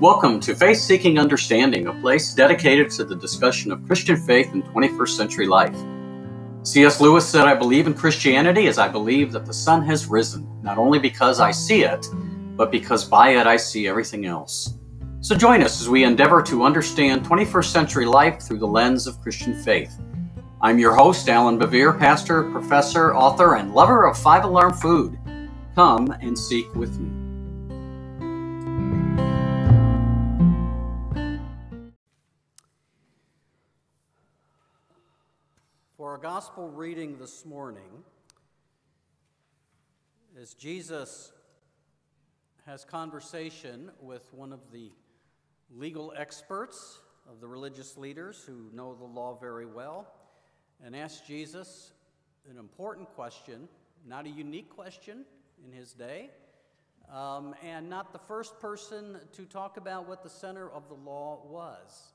Welcome to Faith Seeking Understanding, a place dedicated to the discussion of Christian faith in 21st century life. C.S. Lewis said, I believe in Christianity as I believe that the sun has risen, not only because I see it, but because by it I see everything else. So join us as we endeavor to understand 21st century life through the lens of Christian faith. I'm your host, Allan Bevere, pastor, professor, author, and lover of five alarm food. Come and seek with me. Our gospel reading this morning, as Jesus has conversation with one of the legal experts of the religious leaders who know the law very well, and asks Jesus an important question, not a unique question in his day, um, and not the first person to talk about what the center of the law was.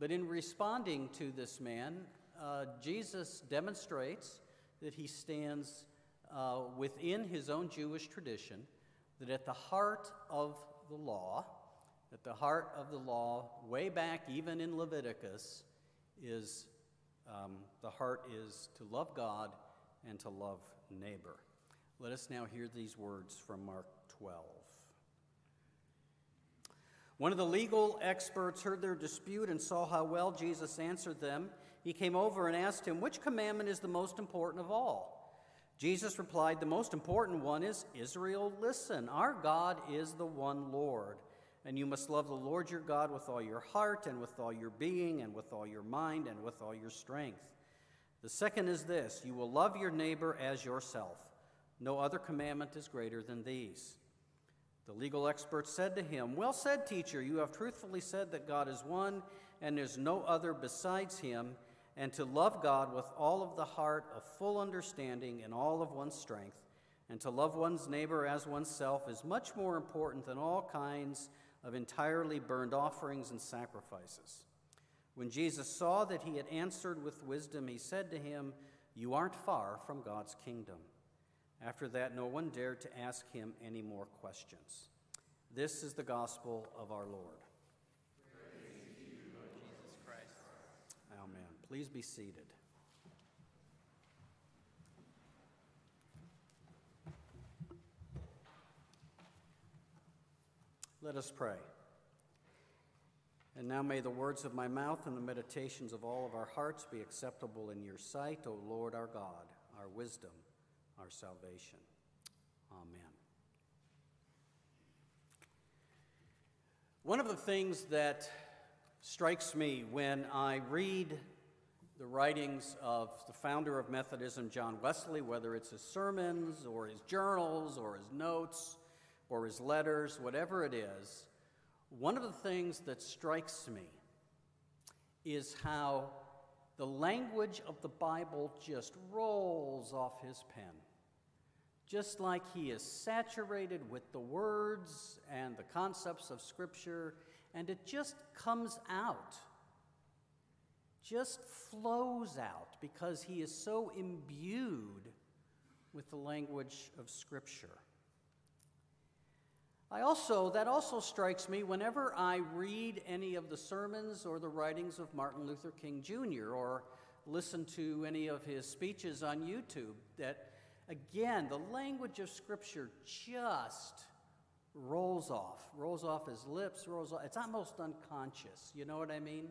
But in responding to this man, uh, Jesus demonstrates that he stands uh, within his own Jewish tradition, that at the heart of the law, at the heart of the law, way back even in Leviticus, is um, the heart is to love God and to love neighbor. Let us now hear these words from Mark 12. One of the legal experts heard their dispute and saw how well Jesus answered them. He came over and asked him, Which commandment is the most important of all? Jesus replied, The most important one is Israel, listen, our God is the one Lord. And you must love the Lord your God with all your heart, and with all your being, and with all your mind, and with all your strength. The second is this you will love your neighbor as yourself. No other commandment is greater than these. The legal expert said to him, Well said, teacher, you have truthfully said that God is one, and there's no other besides him, and to love God with all of the heart, a full understanding, and all of one's strength, and to love one's neighbor as oneself is much more important than all kinds of entirely burned offerings and sacrifices. When Jesus saw that he had answered with wisdom, he said to him, You aren't far from God's kingdom. After that, no one dared to ask him any more questions. This is the gospel of our Lord. Amen. Please be seated. Let us pray. And now may the words of my mouth and the meditations of all of our hearts be acceptable in your sight, O Lord our God, our wisdom our salvation. Amen. One of the things that strikes me when I read the writings of the founder of Methodism, John Wesley, whether it's his sermons or his journals or his notes or his letters, whatever it is, one of the things that strikes me is how the language of the Bible just rolls off his pen. Just like he is saturated with the words and the concepts of Scripture, and it just comes out, just flows out, because he is so imbued with the language of Scripture. I also, that also strikes me whenever I read any of the sermons or the writings of Martin Luther King Jr. or listen to any of his speeches on YouTube that Again, the language of Scripture just rolls off, rolls off his lips, rolls off. It's almost unconscious. You know what I mean?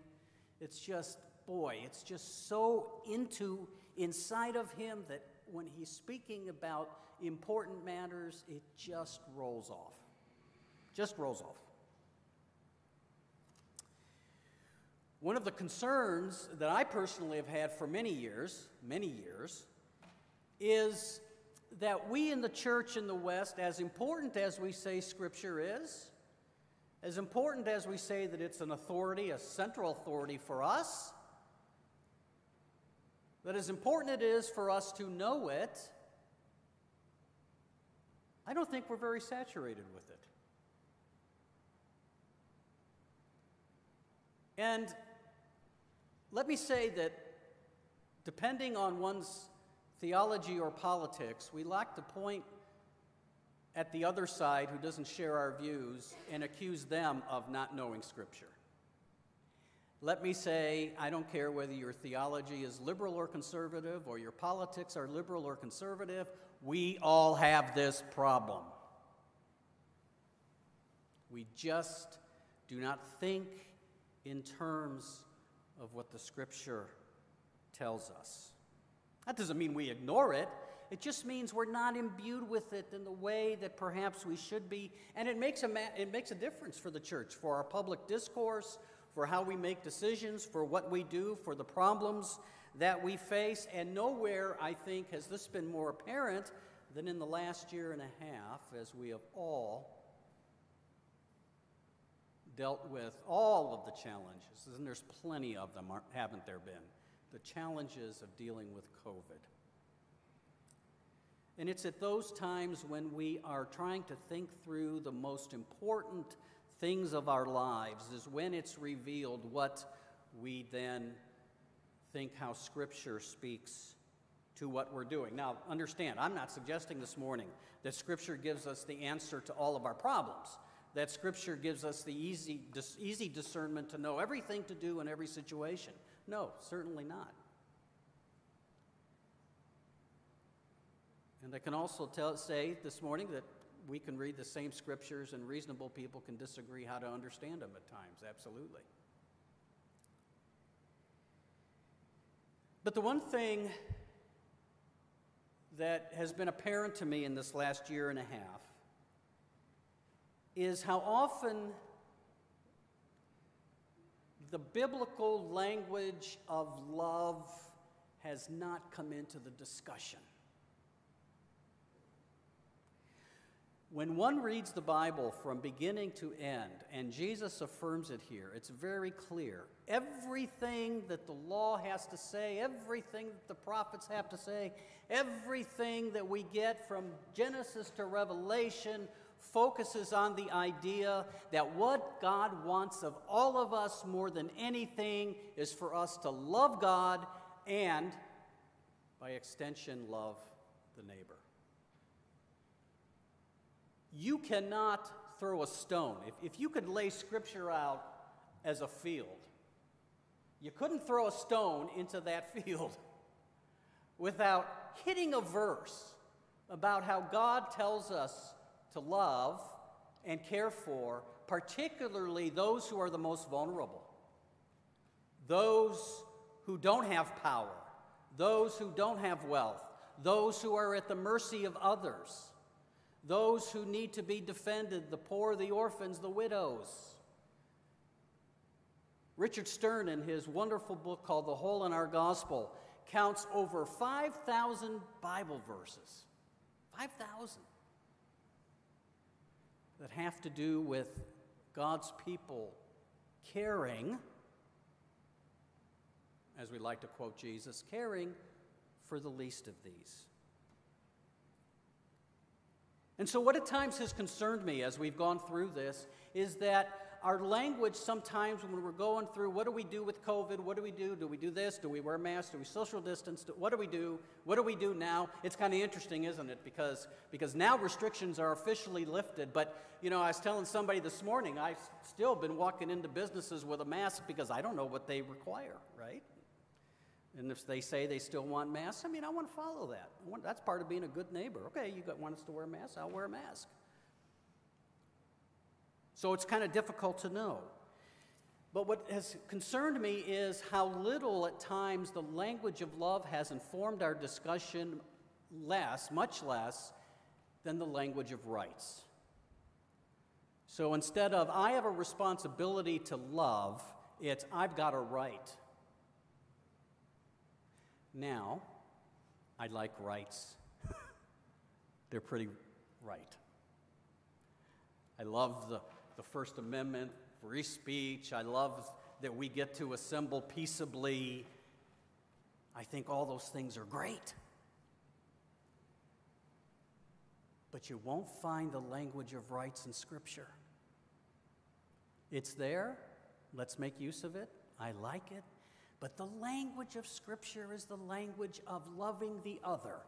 It's just, boy, it's just so into inside of him that when he's speaking about important matters, it just rolls off. Just rolls off. One of the concerns that I personally have had for many years, many years, is that we in the church in the West, as important as we say Scripture is, as important as we say that it's an authority, a central authority for us, that as important it is for us to know it, I don't think we're very saturated with it. And let me say that depending on one's theology or politics, we lack to point at the other side who doesn't share our views and accuse them of not knowing Scripture. Let me say, I don't care whether your theology is liberal or conservative, or your politics are liberal or conservative, we all have this problem. We just do not think in terms of what the Scripture tells us. That doesn't mean we ignore it. It just means we're not imbued with it in the way that perhaps we should be. And it makes a, it makes a difference for the church, for our public discourse, for how we make decisions, for what we do, for the problems that we face. And nowhere, I think, has this been more apparent than in the last year and a half as we have all dealt with all of the challenges, and there's plenty of them, haven't there been? The challenges of dealing with COVID. And it's at those times when we are trying to think through the most important things of our lives, is when it's revealed what we then think how Scripture speaks to what we're doing. Now, understand, I'm not suggesting this morning that Scripture gives us the answer to all of our problems that Scripture gives us the easy, dis, easy discernment to know everything to do in every situation. No, certainly not. And I can also tell, say this morning that we can read the same scriptures and reasonable people can disagree how to understand them at times, absolutely. But the one thing that has been apparent to me in this last year and a half is how often the biblical language of love has not come into the discussion. When one reads the Bible from beginning to end, and Jesus affirms it here, it's very clear. Everything that the law has to say, everything that the prophets have to say, everything that we get from Genesis to Revelation focuses on the idea that what God wants of all of us more than anything is for us to love God and, by extension, love the neighbor. You cannot throw a stone. If, if you could lay Scripture out as a field, you couldn't throw a stone into that field without hitting a verse about how God tells us to love and care for, particularly those who are the most vulnerable, those who don't have power, those who don't have wealth, those who are at the mercy of others, those who need to be defended, the poor, the orphans, the widows. Richard Stearns, in his wonderful book called The Hole in Our Gospel, counts over 5,000 Bible verses. 5,000 that have to do with God's people caring, as we like to quote Jesus, caring for the least of these. And so, what at times has concerned me as we've gone through this is that our language sometimes when we're going through what do we do with COVID? What do we do? Do we do this? Do we wear masks? Do we social distance? What do we do? What do we do now? It's kind of interesting, isn't it? Because, because now restrictions are officially lifted. But, you know, I was telling somebody this morning, I've still been walking into businesses with a mask because I don't know what they require, right? And if they say they still want masks, I mean, I want to follow that. Want, that's part of being a good neighbor. Okay, you want us to wear masks? I'll wear a mask. So it's kind of difficult to know. But what has concerned me is how little at times the language of love has informed our discussion less, much less, than the language of rights. So instead of, I have a responsibility to love, it's, I've got a right. Now, I like rights. They're pretty right. I love the the First Amendment, free speech. I love that we get to assemble peaceably. I think all those things are great. But you won't find the language of rights in Scripture. It's there. Let's make use of it. I like it. But the language of Scripture is the language of loving the other.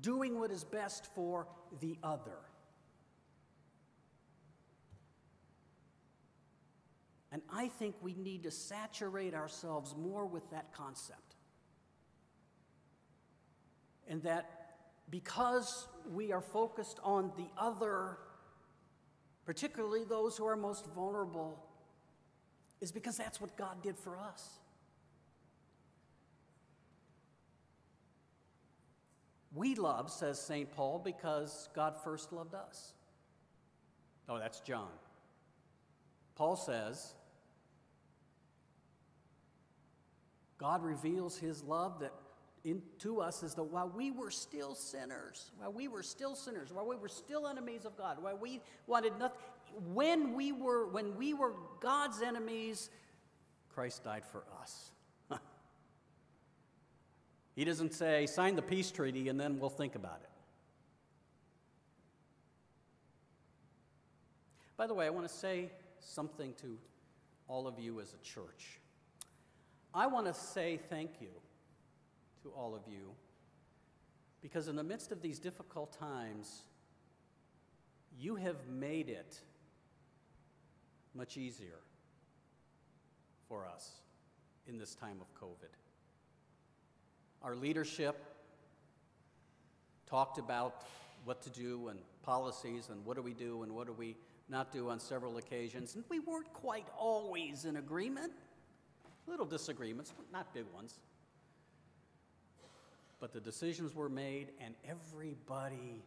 doing what is best for the other. And I think we need to saturate ourselves more with that concept. And that because we are focused on the other, particularly those who are most vulnerable, is because that's what God did for us. We love, says St. Paul, because God first loved us. Oh, that's John. Paul says, God reveals his love that into us is that while we were still sinners, while we were still sinners, while we were still enemies of God, while we wanted nothing, when we were when we were God's enemies, Christ died for us. he doesn't say sign the peace treaty and then we'll think about it. By the way, I want to say something to all of you as a church. I want to say thank you to all of you because, in the midst of these difficult times, you have made it much easier for us in this time of COVID. Our leadership talked about what to do and policies and what do we do and what do we not do on several occasions, and we weren't quite always in agreement. Little disagreements, but not big ones. But the decisions were made, and everybody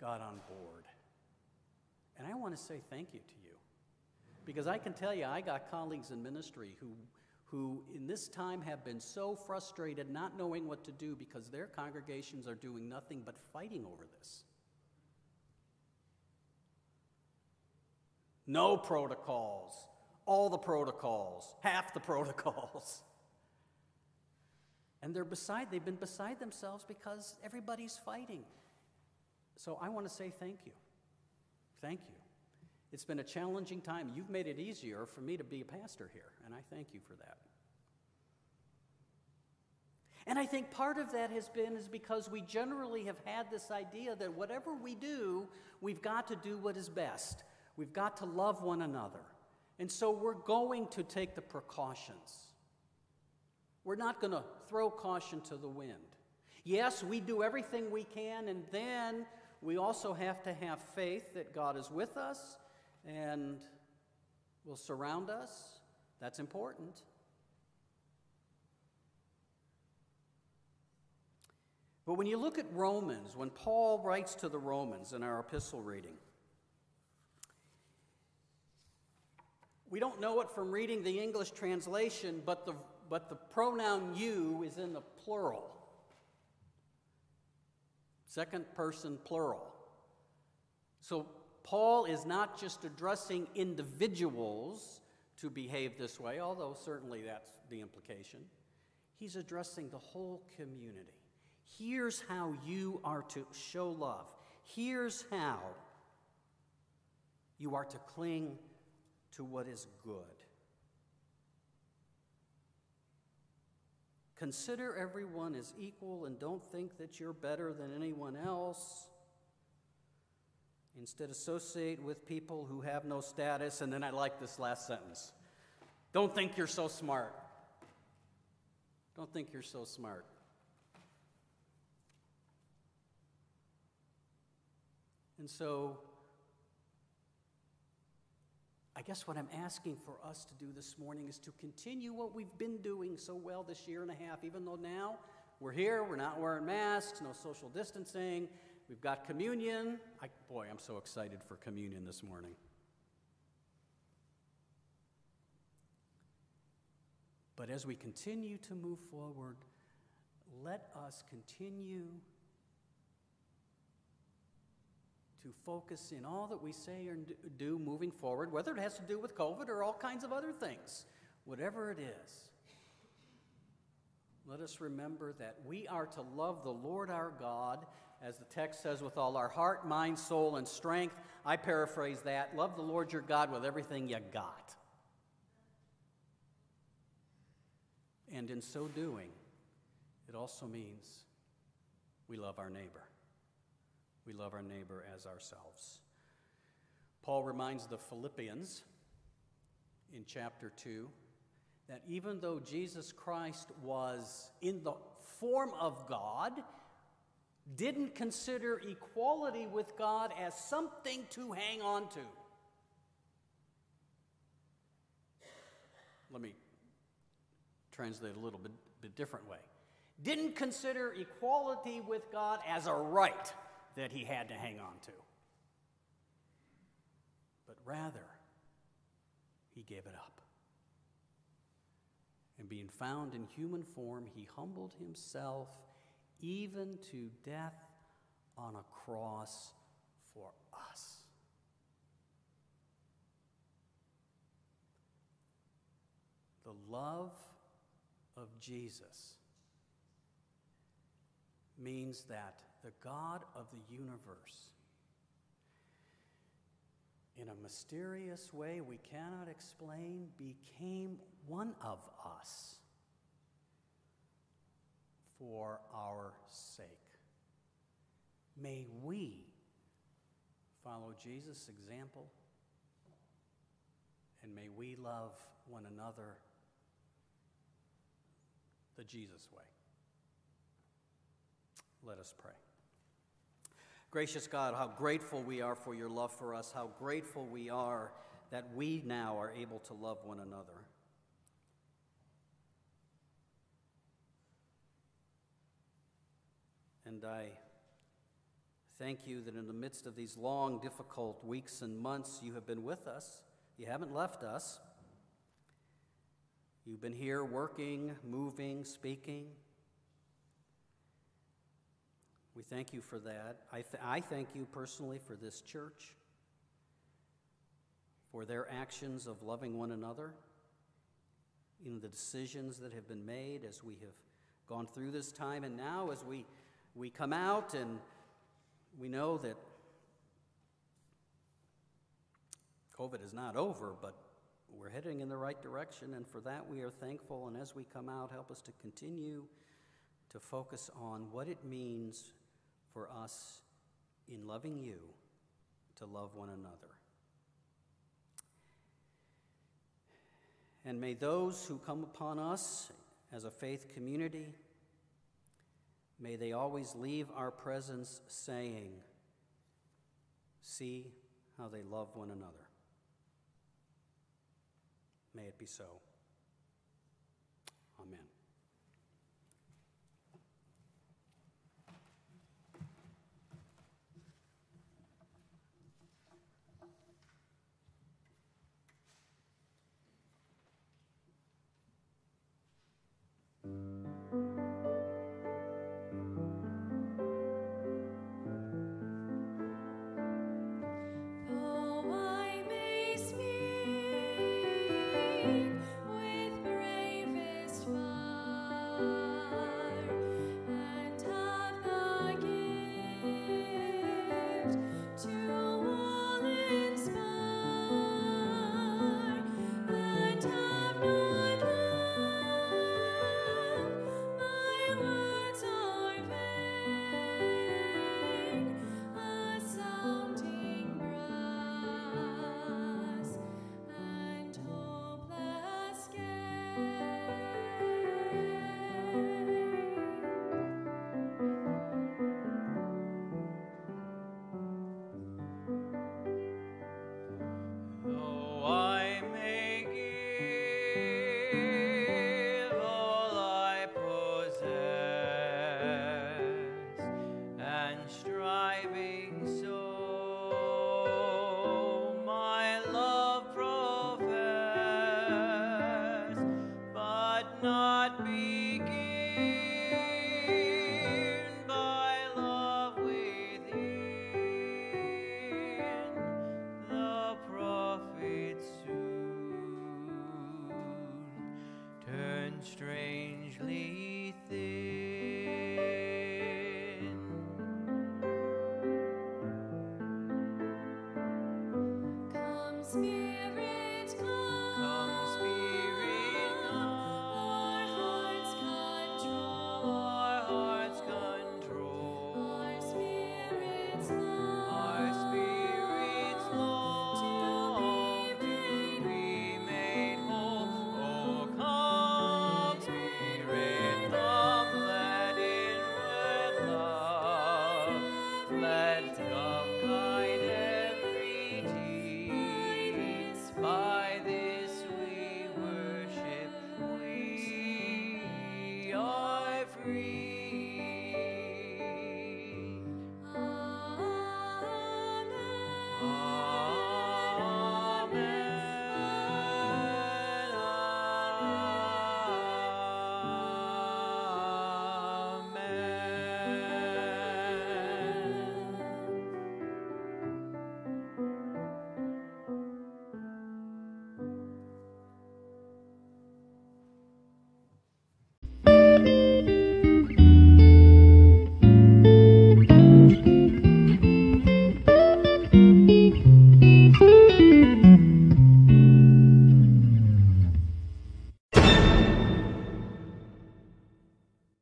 got on board. And I want to say thank you to you. Because I can tell you, I got colleagues in ministry who, who in this time have been so frustrated not knowing what to do because their congregations are doing nothing but fighting over this. No protocols, all the protocols, half the protocols. And they're beside, they've been beside themselves because everybody's fighting. So I want to say thank you. Thank you. It's been a challenging time. You've made it easier for me to be a pastor here, and I thank you for that. And I think part of that has been is because we generally have had this idea that whatever we do, we've got to do what is best. We've got to love one another. And so we're going to take the precautions. We're not going to throw caution to the wind. Yes, we do everything we can, and then we also have to have faith that God is with us and will surround us. That's important. But when you look at Romans, when Paul writes to the Romans in our epistle reading, we don't know it from reading the English translation, but the but the pronoun you is in the plural. Second person plural. So Paul is not just addressing individuals to behave this way, although certainly that's the implication. He's addressing the whole community. Here's how you are to show love. Here's how you are to cling to what is good. Consider everyone as equal and don't think that you're better than anyone else. Instead, associate with people who have no status. And then I like this last sentence don't think you're so smart. Don't think you're so smart. And so, I guess what I'm asking for us to do this morning is to continue what we've been doing so well this year and a half, even though now we're here, we're not wearing masks, no social distancing, we've got communion. I, boy, I'm so excited for communion this morning. But as we continue to move forward, let us continue to focus in all that we say or do moving forward, whether it has to do with COVID or all kinds of other things, whatever it is. Let us remember that we are to love the Lord our God, as the text says, with all our heart, mind, soul, and strength. I paraphrase that love the Lord your God with everything you got. And in so doing, it also means we love our neighbor. We love our neighbor as ourselves. Paul reminds the Philippians in chapter 2 that even though Jesus Christ was in the form of God, didn't consider equality with God as something to hang on to. Let me translate a little bit, bit different way. Didn't consider equality with God as a right that he had to hang on to, but rather, he gave it up. And being found in human form, he humbled himself even to death on a cross for us. The love of Jesus means that the God of the universe, in a mysterious way we cannot explain, became one of us for our sake. May we follow Jesus' example and may we love one another the Jesus way. Let us pray. Gracious God, how grateful we are for your love for us, how grateful we are that we now are able to love one another. And I thank you that in the midst of these long, difficult weeks and months, you have been with us. You haven't left us. You've been here working, moving, speaking. We thank you for that. I, th- I thank you personally for this church, for their actions of loving one another, in the decisions that have been made as we have gone through this time, and now as we we come out and we know that COVID is not over, but we're heading in the right direction, and for that we are thankful. And as we come out, help us to continue to focus on what it means for us in loving you to love one another. And may those who come upon us as a faith community May they always leave our presence saying, See how they love one another. May it be so. Amen.